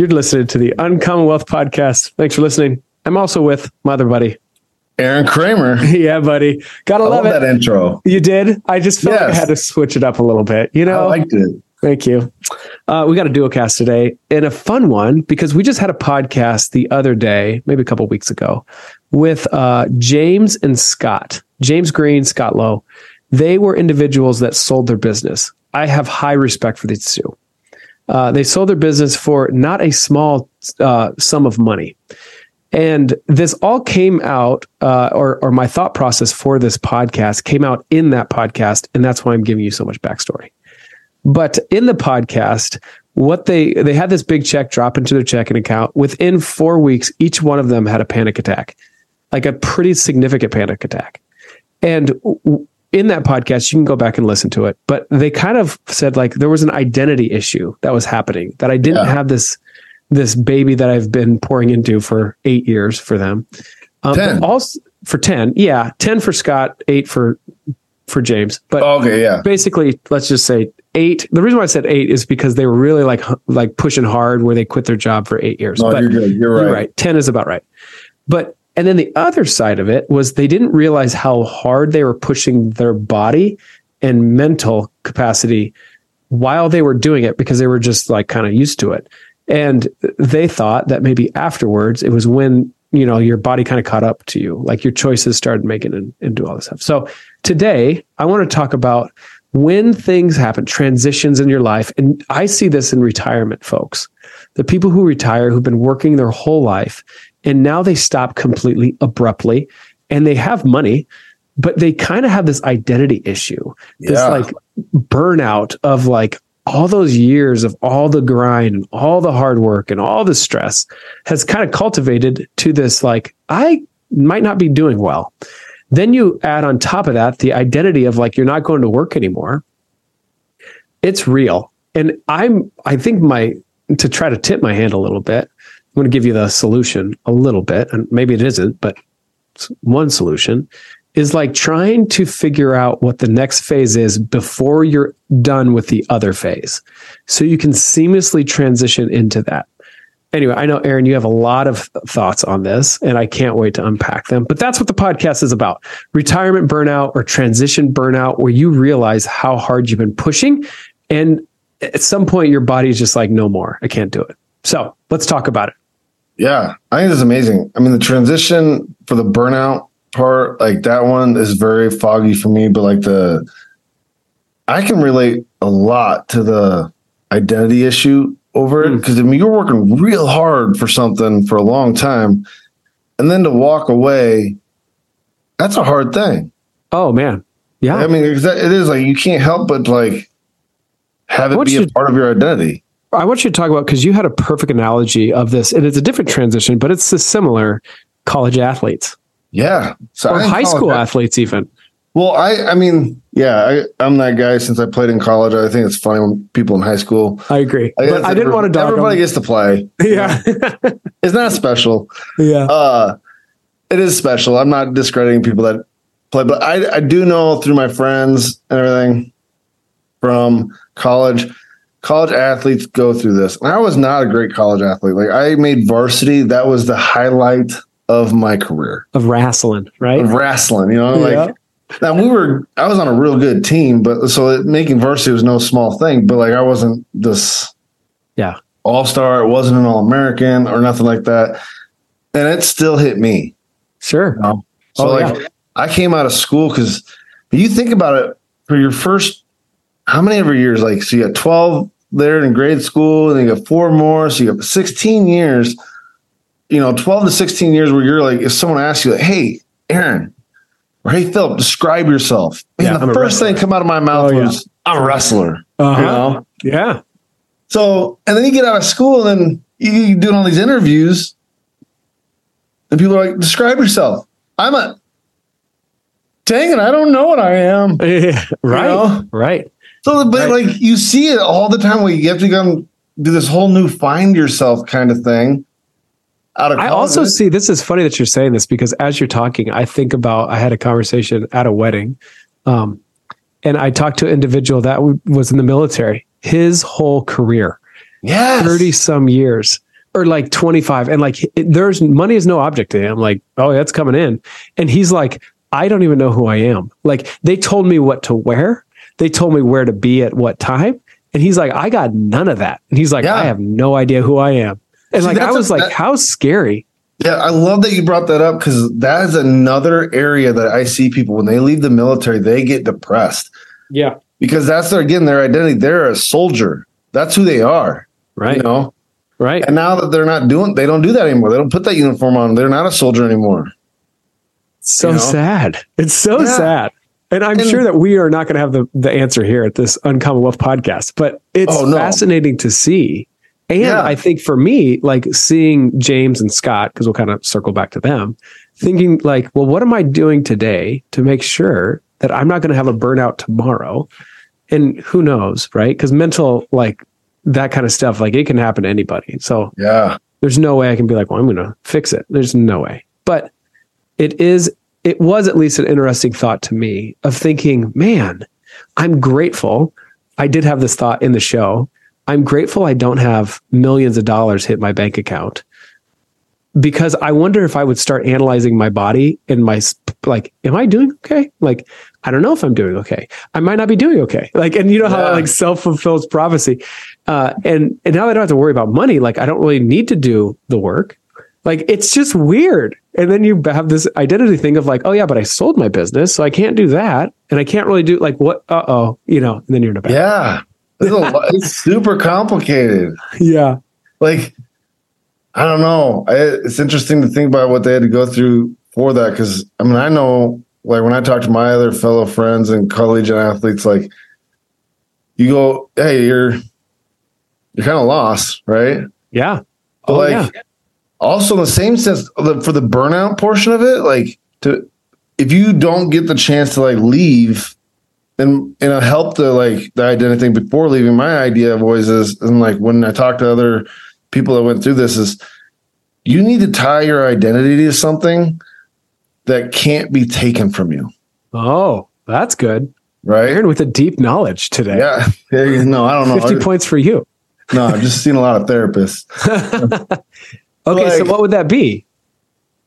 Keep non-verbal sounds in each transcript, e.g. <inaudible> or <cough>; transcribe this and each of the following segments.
You're listening to the Uncommonwealth Podcast. Thanks for listening. I'm also with my other buddy. Arron Kramer. <laughs> yeah, buddy. Gotta I love, love it. that intro. You did? I just felt like I had to switch it up a little bit. You I know? liked it. Thank you. Uh, we got a duo cast today and a fun one because we just had a podcast the other day, maybe a couple weeks ago, with uh, James and Scott, James Green, Scott Lowe. They were individuals that sold their business. I have high respect for these two. Uh, they sold their business for not a small uh, sum of money. And this all came out, uh, or, or my thought process for this podcast came out in that podcast. And that's why I'm giving you so much backstory. But in the podcast, what they they had this big check drop into their checking account. Within four weeks, each one of them had a panic attack, like a pretty significant panic attack. And in that podcast, you can go back and listen to it. But they kind of said like there was an identity issue that was happening that I didn't Yeah. have this this baby that I've been pouring into for eight years for them. Um, 10. also for ten, yeah, ten for Scott, eight for for James. But Okay, yeah. basically let's just say eight the reason why i said eight is because they were really like like pushing hard where they quit their job for eight years No, but you're good. You're right. you're right 10 is about right but and then the other side of it was they didn't realize how hard they were pushing their body and mental capacity while they were doing it because they were just like kind of used to it. And they thought that maybe afterwards it was when you know your body kind of caught up to you like your choices started making and, and do all this stuff. So today i want to talk about when things happen transitions in your life. And i see this in retirement folks. The people who retire who've been working their whole life and now they stop completely abruptly and they have money but they kind of have this identity issue this Yeah. like burnout of like all those years of all the grind and all the hard work and all the stress has kind of cultivated to this like i might not be doing well. Then you add on top of that the identity of like you're not going to work anymore. It's real. And i'm i think my to try to tip my hand a little bit i'm going to give you the solution a little bit and maybe it isn't but one solution is like trying to figure out what the next phase is before you're done with the other phase. So you can seamlessly transition into that. Anyway i know arron you have a lot of thoughts on this and i can't wait to unpack them but that's what the podcast is about. Retirement burnout or transition burnout where you realize how hard you've been pushing and at some point your body's just like no more. I can't do it. So let's talk about it Yeah. I think it's amazing. I mean, the transition for the burnout part, like that one is very foggy for me, but like the, I can relate a lot to the identity issue over it. Mm. Cause I mean, you're working real hard for something for a long time. And then to walk away, that's a hard thing. oh man yeah I mean it is like you can't help but like have it be a part of your identity. I want you to talk about because you had a perfect analogy of this, and it's a different transition, but it's a similar college athletes Yeah. So or high school athletes, even. Well, I, I mean, yeah, I, I'm that guy since I played in college. I think it's funny when people in high school. I agree, I, but I didn't want to dog Everybody gets to play. <laughs> Yeah, <laughs> It's not special. yeah, Uh, it is special. I'm not discrediting people that play, but I, I do know through my friends and everything from college, college athletes go through this. And I was not a great college athlete. Like I made varsity. That was the highlight of my career. of wrestling, right? of wrestling, you know, Yeah. like now we were I was on a real good team, but so it, making varsity was no small thing, but like I wasn't this Yeah. all-star, it wasn't an all-American or nothing like that. And it still hit me. Sure. You know? So Oh, like yeah. I came out of school because you think about it for your first how many ever years? Like so you got 12 there in grade school, and then you got four more, so you got 16 years, you know, 12 to 16 years where you're like, if someone asks you, like, hey, Arron, or hey Philip, describe yourself. Yeah, the I'm first thing come out of my mouth Oh, yeah. was I'm a wrestler. Uh-huh. You know? Yeah. So, and then you get out of school and then you, you doing all these interviews, And people are like, describe yourself. I'm a dang it, I don't know what I am. <laughs> Yeah, right. know? Right. So, but Right. like you see it all the time where you have to come do this whole new find yourself kind of thing. Out of I also see this is funny that you're saying this because as you're talking, I think about I had a conversation at a wedding, um, and I talked to an individual that w- was in the military. His whole career, yeah, thirty some years, or like twenty five, and like it, there's money is no object to him. Like, oh, that's coming in, and he's like, I don't even know who I am. Like they told me what to wear, they told me where to be at what time, and he's like, I got none of that, and he's like, Yeah. I have no idea who I am. And See, like I that's a- was like, that- how scary. Yeah, I love that you brought that up because that is another area that I see people when they leave the military, they get depressed Yeah. because that's their again their identity. They're a soldier. That's who they are. Right. You know. Right. And now that they're not doing, they don't do that anymore. They don't put that uniform on. They're not a soldier anymore. so you know? sad. It's so Yeah. sad. And I'm And- sure that we are not going to have the, the answer here at this Uncommon Wealth podcast, but it's Oh, no. fascinating to see. And Yeah. I think for me, like seeing James and Scott, because we'll kind of circle back to them, thinking like, well, what am I doing today to make sure that I'm not going to have a burnout tomorrow? And who knows, right? Because mental, like that kind of stuff, like it can happen to anybody. So Yeah. there's no way I can be like, well, I'm going to fix it. There's no way. But it is, it was at least an interesting thought to me of thinking, man, I'm grateful. I did have this thought in the show. I'm grateful I don't have millions of dollars hit my bank account because I wonder if I would start analyzing my body and my like, am I doing okay? Like, I don't know if I'm doing okay. I might not be doing okay. <laughs> Like, and you know how Yeah. that like self fulfills prophecy. Uh, and and now I don't have to worry about money, like I don't really need to do the work. Like it's just weird. And then you have this identity thing of like, oh yeah, but I sold my business, so I can't do that, and I can't really do like what? Uh oh, you know. And then you're in a bad. Yeah. <laughs> It's, a it's super complicated. Yeah. Like, I don't know. I, it's interesting to think about what they had to go through for that. Cause I mean, I know like when I talk to my other fellow friends and collegiate athletes, like you go, Hey, you're, you're kind of lost, right? Yeah. But Oh like, yeah. Also in the same sense the- for the burnout portion of it, like to if you don't get the chance to like leave and and it help the like the identity thing before leaving, my idea of always is and like when I talk to other people that went through this is you need to tie your identity to something that can't be taken from you. Oh, that's good. Right. Arron with a deep knowledge today. Yeah. No, I don't know. Fifty points for you. No, I've just seen a lot of therapists. <laughs> Okay, so what would that be?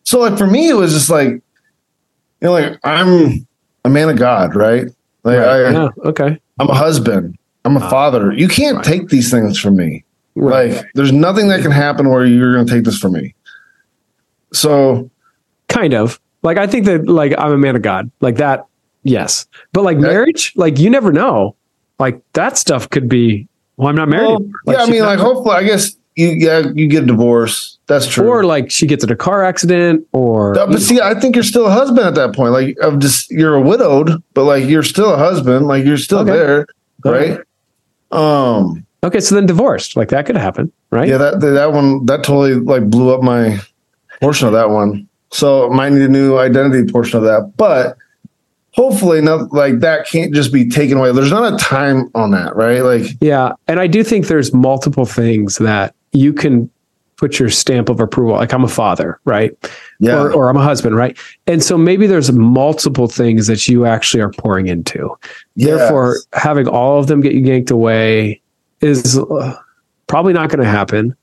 So like for me, it was just like, you know, like I'm a man of God, right? Like I, yeah. Okay. I'm a husband. I'm a ah, father. You can't right. take these things from me. Right. Like there's nothing that can happen where you're going to take this from me. So kind of like I think that like I'm a man of God, like that. Yes, but like Okay. marriage, like you never know. Like that stuff could be. Well, I'm not married. well, anymore. yeah, I mean, like hopefully, I guess you yeah you get a divorce. That's true. or like she gets in a car accident, or Uh, but see, I think you're still a husband at that point. Like, of just you're a widowed, but like you're still a husband. Like you're still Okay. there, right? Um, okay, so then divorced, like that could happen, right? Yeah, that that one that totally like blew up my portion of that one. So might need a new identity portion of that, but hopefully not like that can't just be taken away. There's not a time on that, right? Like Yeah, and I do think there's multiple things that you can put your stamp of approval. Like I'm a father, right? yeah, Or, or I'm a husband, right? And so maybe there's multiple things that you actually are pouring into. yes. Therefore, having all of them get yanked away is uh, probably not going to happen,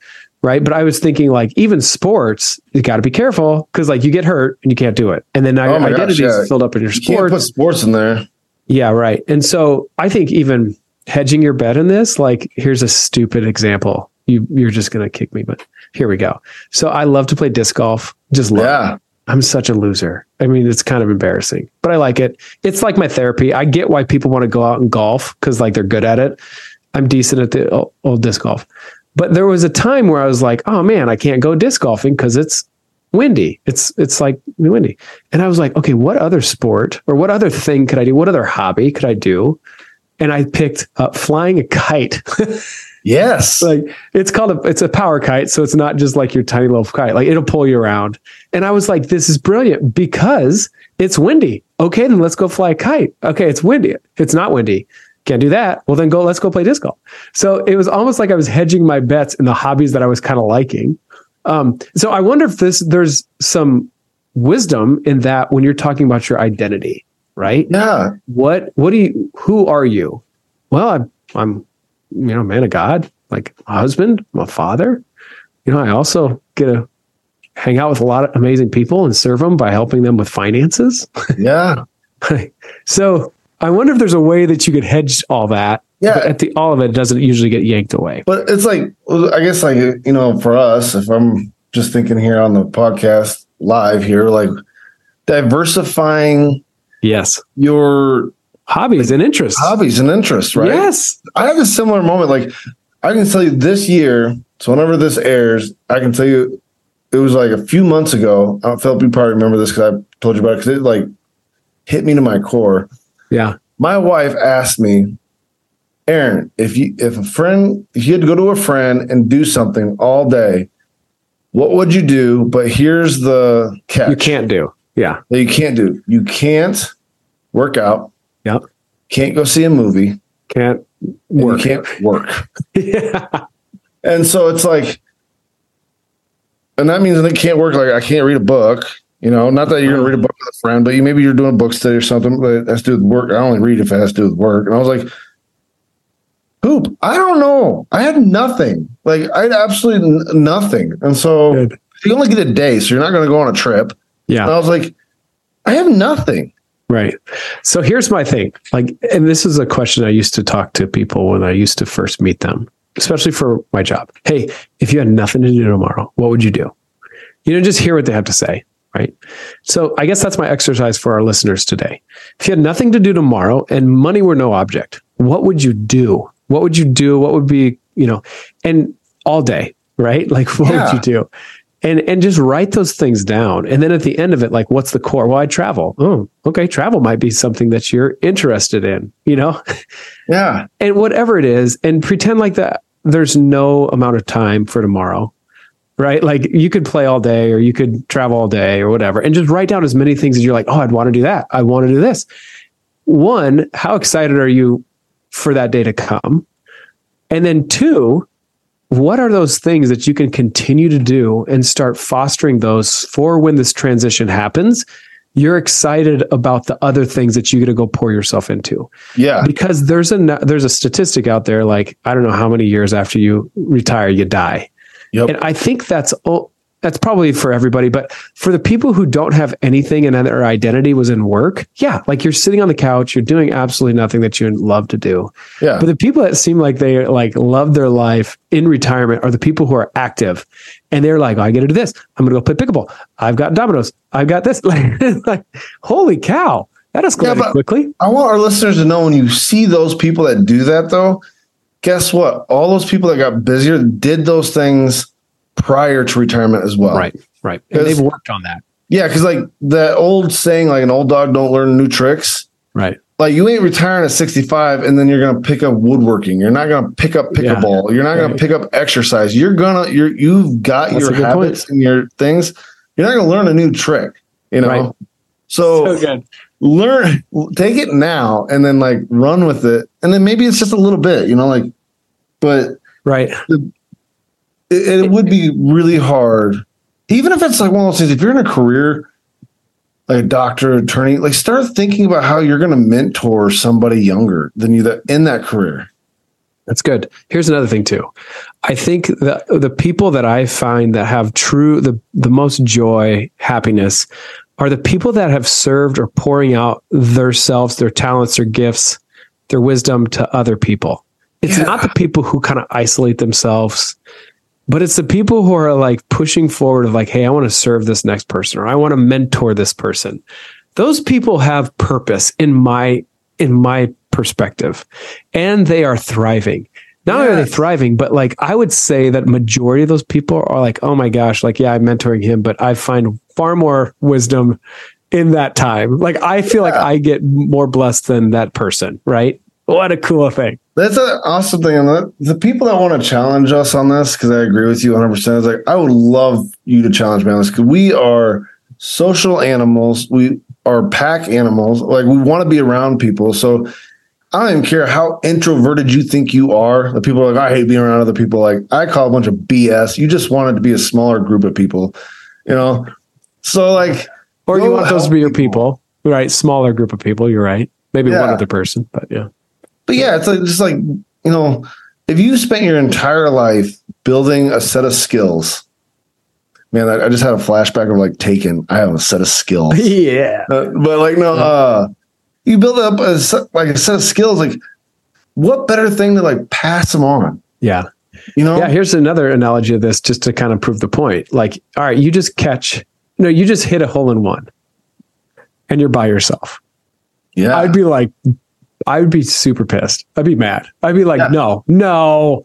right? But I was thinking, like, even sports, you got to be careful because, like, you get hurt and you can't do it, and then now Oh your identity yeah. is filled up in your you put sports. sports in there. Yeah, right. And so I think even hedging your bet in this, like, here's a stupid example. You you're just going to kick me, but here we go. So I love to play disc golf. Just love. it. Yeah, I'm such a loser. I mean, it's kind of embarrassing, but I like it. It's like my therapy. I get why people want to go out and golf because like they're good at it. I'm decent at the old, old disc golf, but there was a time where I was like, oh man, I can't go disc golfing because it's windy. It's it's like windy, and I was like, okay, what other sport or what other thing could I do? What other hobby could I do? And I picked up flying a kite. <laughs> Yes. like it's called a it's a power kite so it's not just like your tiny little kite. Like it'll pull you around. And i was like this is brilliant because it's windy. Okay then let's go fly a kite. Okay it's windy. It's not windy can't do that. Well then go let's go play disc golf. So it was almost like i was hedging my bets in the hobbies that i was kind of liking. Um, so i wonder if this there's some wisdom in that when you're talking about your identity right? Yeah. what what do you who are you? Well i'm i'm you know man of god like a husband i'm a father you know i also get to hang out with a lot of amazing people and serve them by helping them with finances <laughs> Yeah. so i wonder if there's a way that you could hedge all that Yeah. but at the all of it doesn't usually get yanked away But it's like, I guess, like, you know, for us, if I'm just thinking here on the podcast live here, like diversifying yes your hobbies and interests hobbies and interests, right? yes I have a similar moment. Like, I can tell you this year, so whenever this airs, I can tell you it was like a few months ago. I Philip, you probably remember this because I told you about it because it like hit me to my core. yeah my wife asked me, Arron, if you if a friend if you had to go to a friend and do something all day, what would you do? But here's the catch you can't do yeah that you can't do. You can't work out. Yep. Can't go see a movie. can't work can't work. <laughs> yeah And so it's like, and that means they can't work. Like I can't read a book. You know, not that you're gonna read a book with a friend, but you maybe you're doing a book study or something that has to do with work. I only read if it has to do with work. And I was like, poop. I don't know. I had nothing. Like I had absolutely n- nothing. And so Good. you only get a day, so you're not gonna go on a trip. yeah And I was like, I have nothing. Right. So here's my thing. Like, and this is a question I used to talk to people when I used to first meet them, especially for my job. Hey, if you had nothing to do tomorrow, what would you do? You know, just hear what they have to say. Right. So I guess that's my exercise for our listeners today. If you had nothing to do tomorrow and money were no object, what would you do? What would you do? What would be, you know, and all day, right? <laughs> Like, what Yeah. would you do? And and just write those things down. And then at the end of it like what's the core? Well i travel. Oh okay. Travel might be something that you're interested in you know? <laughs> Yeah. and whatever it is and pretend like that there's no amount of time for tomorrow right? Like you could play all day or you could travel all day or whatever. And just write down as many things as you're like oh i'd want to do that. I want to do this. One how excited are you for that day to come? And then two what are those things that you can continue to do and start fostering those for when this transition happens you're excited about the other things that you get to go pour yourself into Yeah. because there's a there's a statistic out there like I don't know how many years after you retire you die. Yep. And I think that's that's probably for everybody, but for the people who don't have anything and their identity was in work, yeah, like you're sitting on the couch, you're doing absolutely nothing that you love to do. Yeah. But the people that seem like they like love their life in retirement are the people who are active, and they're like, oh, I get to do this. I'm going to go play pickleball. I've got dominoes. I've got this. Like, <laughs> like holy cow, that escalated but- quickly. I want our listeners to know when you see those people that do that, though, guess what? All those people that got busier did those things prior to retirement as well. Right, right. And they've worked on that. Yeah, because like that old saying, like an old dog don't learn new tricks. Right. Like you ain't retiring at 65 and then you're gonna pick up woodworking. You're not gonna pick up Yeah. pickleball. You're not gonna Right. pick up exercise. You're gonna you're you've got That's your a good habits and your things. You're not gonna learn a new trick, you know. Right. So, good. learn take it now and then like run with it. And then maybe it's just a little bit, you know, like but Right. It, it would be <laughs> really hard, even if it's like one of those things. If you're in a career like a doctor, attorney, like start thinking about how you're going to mentor somebody younger than you that in that career. That's good. Here's another thing too. I think that the people that I find that have true the the most joy, happiness are the people that have served or pouring out themselves, their talents, their gifts, their wisdom to other people. It's Yeah. not the people who kind of isolate themselves, but it's the people who are like pushing forward of like, hey, I want to serve this next person or I want to mentor this person. Those people have purpose in my in my perspective and they are thriving. Not only are they thriving, but like I would say that majority of those people are like, oh my gosh, like yeah, I'm mentoring him, but I find far more wisdom in that time. Like I feel like I get more blessed than that person, right? What a cool thing. That's an awesome thing. And the, people that want to challenge us on this, because I agree with you 100%, is like, I would love you to challenge me on this because we are social animals. We are pack animals. Like, we want to be around people. So, I don't even care how introverted you think you are. The people are like, I hate being around other people. Like, I call a bunch of BS. You just want it to be a smaller group of people, you know? So, like, Or you want those to be your people, right? Smaller group of people. You're right. Maybe one other person, but yeah. But yeah, it's like just like you know, if you spent your entire life building a set of skills, man, I, I just had a flashback of like Taken. I have a set of skills, <laughs> yeah. Uh, but like no, uh, you build up a set, like a set of skills. Like, what better thing to like pass them on? Yeah. You know? Yeah. Here's another analogy of this just to kind of prove the point. Like, all right, you just catch, no, you just hit a hole in one and you're by yourself. yeah. I'd be like, I would be super pissed. I'd be mad. I'd be like, Yeah. no, no.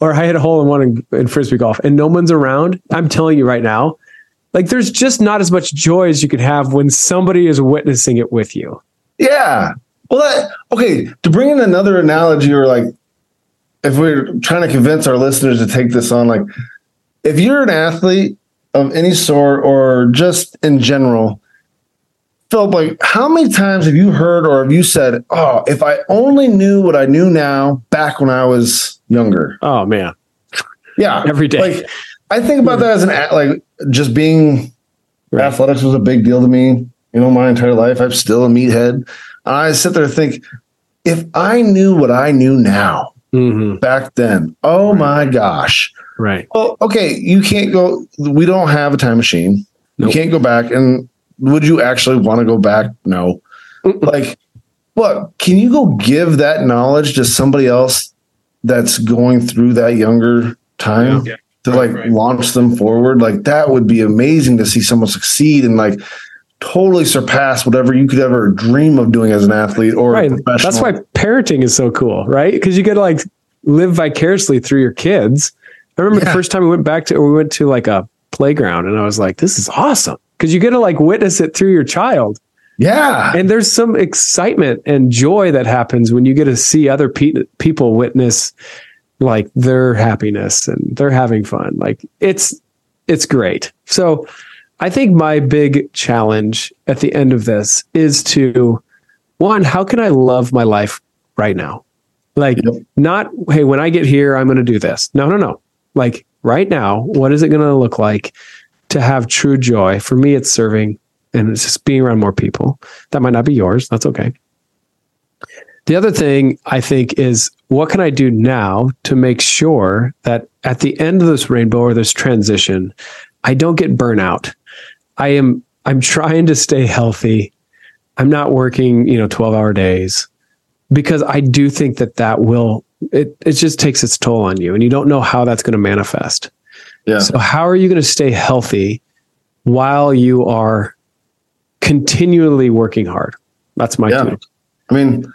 Or I hit a hole in one in, in frisbee golf and no one's around. I'm telling you right now, like there's just not as much joy as you could have when somebody is witnessing it with you. Yeah. Well, that, okay. To bring in another analogy, or like, if we're trying to convince our listeners to take this on, like, if you're an athlete of any sort, or just in general, Philip, like, how many times have you heard or have you said, "Oh, if I only knew what I knew now back when I was younger"? Oh man. Yeah, Every day. Like, I think about that as an like just being Right. athletics was a big deal to me. You know, my entire life, I'm still a meathead. And I sit there and think, if I knew what I knew now hmm back then, oh my gosh. Right. Well, okay, you can't go. We don't have a time machine. Nope. You can't go back. And would you actually want to go back? No. like, but can you go give that knowledge to somebody else that's going through that younger time Yeah. to Right, like right. launch them forward? Like that would be amazing to see someone succeed and like totally surpass whatever you could ever dream of doing as an athlete or a Right. professional. That's why parenting is so cool, right? Because you get to like live vicariously through your kids. I remember the first time we went back to, we went to like a playground and I was like, this is awesome. Because you get to like witness it through your child. yeah. And there's some excitement and joy that happens when you get to see other pe- people witness like their happiness and they're having fun. Like it's it's great. So I think my big challenge at the end of this is to one, how can I love my life right now? Like Yep. not hey, when I get here, I'm going to do this. No, no, no. Like right now, what is it going to look like to have true joy? For me, it's serving and it's just being around more people. That might not be yours. That's okay. The other thing I think is what can I do now to make sure that at the end of this rainbow or this transition, I don't get burnout. I am I'm trying to stay healthy. I'm not working, you know, 12 hour days because I do think that that will it it just takes its toll on you and you don't know how that's going to manifest. Yeah. So how are you going to stay healthy while you are continually working hard? That's my Yeah. I mean,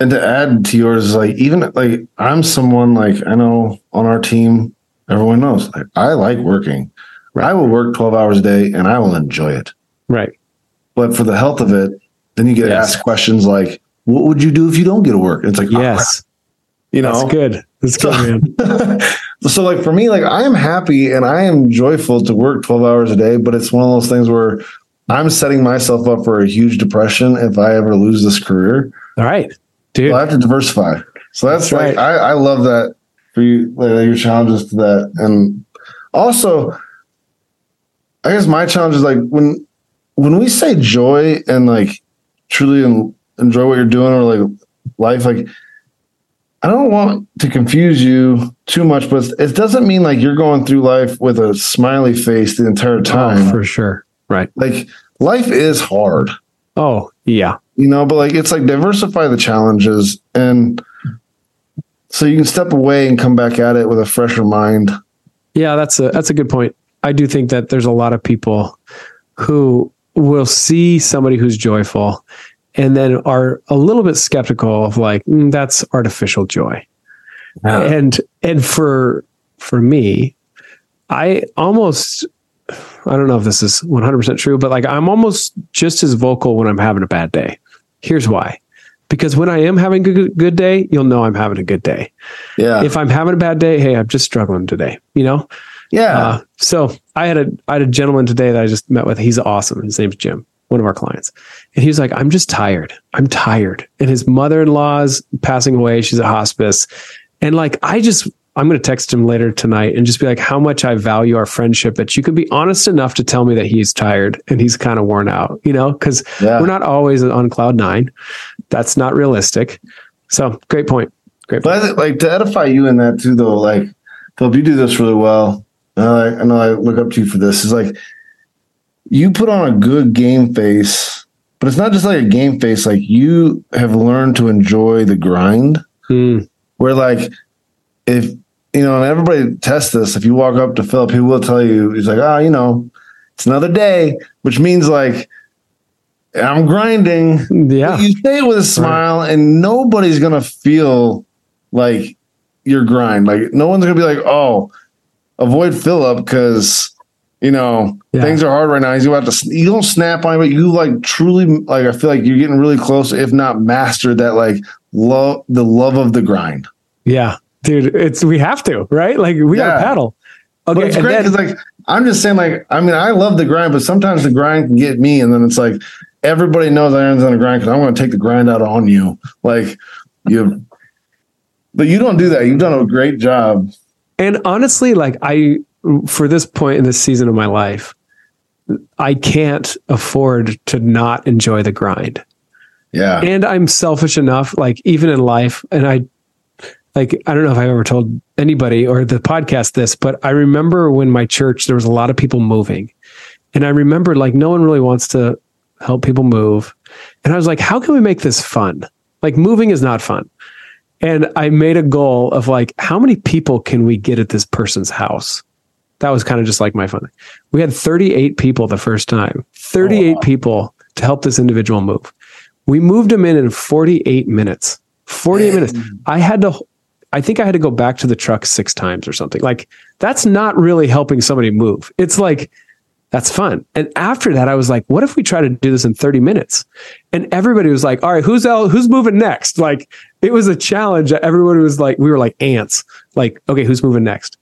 and to add to yours, like even like I'm someone like I know on our team, everyone knows like I like working. I will work 12 hours a day and I will enjoy it. Right. But for the health of it, then you get Yes. asked questions like, what would you do if you don't get to work? And it's like, oh, Yes. you know, That's good. That's good, man. <laughs> so like for me, like I am happy and I am joyful to work 12 hours a day, but it's one of those things where I'm setting myself up for a huge depression if I ever lose this career. All right. Dude. Well, I have to diversify. So that's, That's like right. I, I love that for you, like your challenges to that, and also, I guess my challenge is like when when we say joy and like truly en- enjoy what you're doing or like life, like I don't want to confuse you too much, but it doesn't mean like you're going through life with a smiley face the entire oh, time. Oh, for sure. Right. like life is hard Oh, yeah. you know but like it's like diversify the challenges and so you can step away and come back at it with a fresher mind Yeah, that's a that's a good point. I do think that there's a lot of people who will see somebody who's joyful and then are a little bit skeptical of like "Mm, that's artificial joy. and and for for me i almost i don't know if this is 100% true but like i'm almost just as vocal when i'm having a bad day here's why because when I am having a good, good day, you'll know I'm having a good day. Yeah. If I'm having a bad day, hey, I'm just struggling today, you know? yeah. Uh, so I had a I had a gentleman today that I just met with. He's awesome. His name's Jim, one of our clients. And he was like, I'm just tired. I'm tired. And his mother-in-law's passing away. She's at hospice. And like I just I'm going to text him later tonight and just be like how much I value our friendship that you could be honest enough to tell me that he's tired and he's kind of worn out, you know, cuz Yeah. we're not always on cloud 9. That's not realistic. So, great point. Great point. But like to edify you in that too, though, like Philip, you do this really well. And I, I know I look up to you for this. Is like you put on a good game face, but it's not just like a game face. Like you have learned to enjoy the grind. Mm, Where like if you know, and everybody tests this. If you walk up to Philip, he will tell you he's like, ah, you know, it's another day, which means like I'm grinding. yeah. But you say it with a smile, and nobody's gonna feel like your grind. Like no one's gonna be like, "Oh, avoid Philip because you know Yeah. things are hard right now." He's about to. You don't snap on him, but you like truly like. I feel like you're getting really close, if not mastered that like love the love of the grind. Yeah, dude, it's we have to, right? Like we got Yeah. to paddle. But Okay, it's great because like I'm just saying, like I mean, I love the grind, but sometimes the grind can get me, and then it's like everybody knows Arron's on the grind because I'm going to take the grind out on you. Like you, but you don't do that. You've done a great job. and honestly, like I, for this point in this season of my life, I can't afford to not enjoy the grind. Yeah, And I'm selfish enough, like even in life, and I, like I don't know if I've ever told anybody or the podcast this, but I remember when my church there was a lot of people moving, and I remember like no one really wants to help people move, and I was like, how can we make this fun? Like moving is not fun. And I made a goal of like, how many people can we get at this person's house? That was kind of just like my fun. We had 38 people the first time, 38 Oh, wow. people to help this individual move. We moved him in in 48 minutes. 48 minutes. I had to, I think I had to go back to the truck six times or something. Like, that's not really helping somebody move. It's like, that's fun. And after that, I was like, what if we try to do this in 30 minutes? And everybody was like, all right, who's who's moving next? Like, it was a challenge. Everyone was like, we were like ants. Like, okay, who's moving next?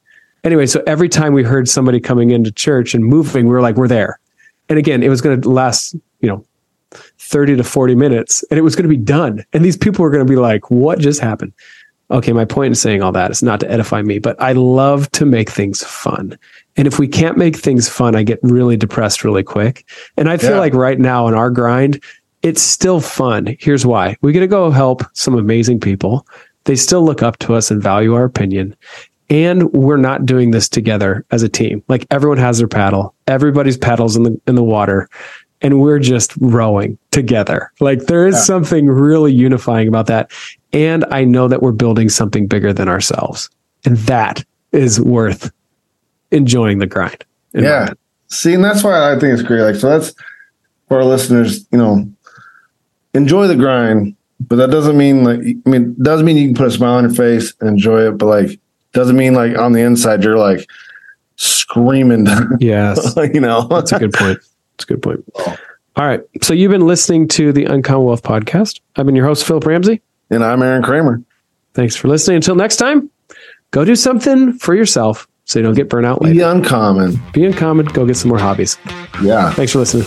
Anyway, so every time we heard somebody coming into church and moving, we were like, we're there. And again, it was going to last, you know, 30 to 40 minutes and it was going to be done. And these people were going to be like, what just happened? Okay, my point in saying all that is not to edify me, but I love to make things fun. And if we can't make things fun, I get really depressed really quick. And I feel Yeah. like right now in our grind, it's still fun. Here's why we get to go help some amazing people. They still look up to us and value our opinion. And we're not doing this together as a team. Like everyone has their paddle, everybody's paddles in the in the water, and we're just rowing together. Like there is Yeah. something really unifying about that. And I know that we're building something bigger than ourselves. And that is worth enjoying the grind. yeah. See, and that's why I think it's great. Like, so that's for our listeners. You know, enjoy the grind, but that doesn't mean like. I mean, it does mean you can put a smile on your face and enjoy it, but like, doesn't mean like on the inside you're like screaming. Yes. <laughs> you know, That's a good point. That's a good point. All right. So you've been listening to the Uncommon Wealth podcast. I've been your host, Philip Ramsey. and I'm Arron Kramer. Thanks for listening. Until next time, go do something for yourself so you don't get burnt out Be uncommon. Be uncommon. Go get some more hobbies. Yeah. Thanks for listening.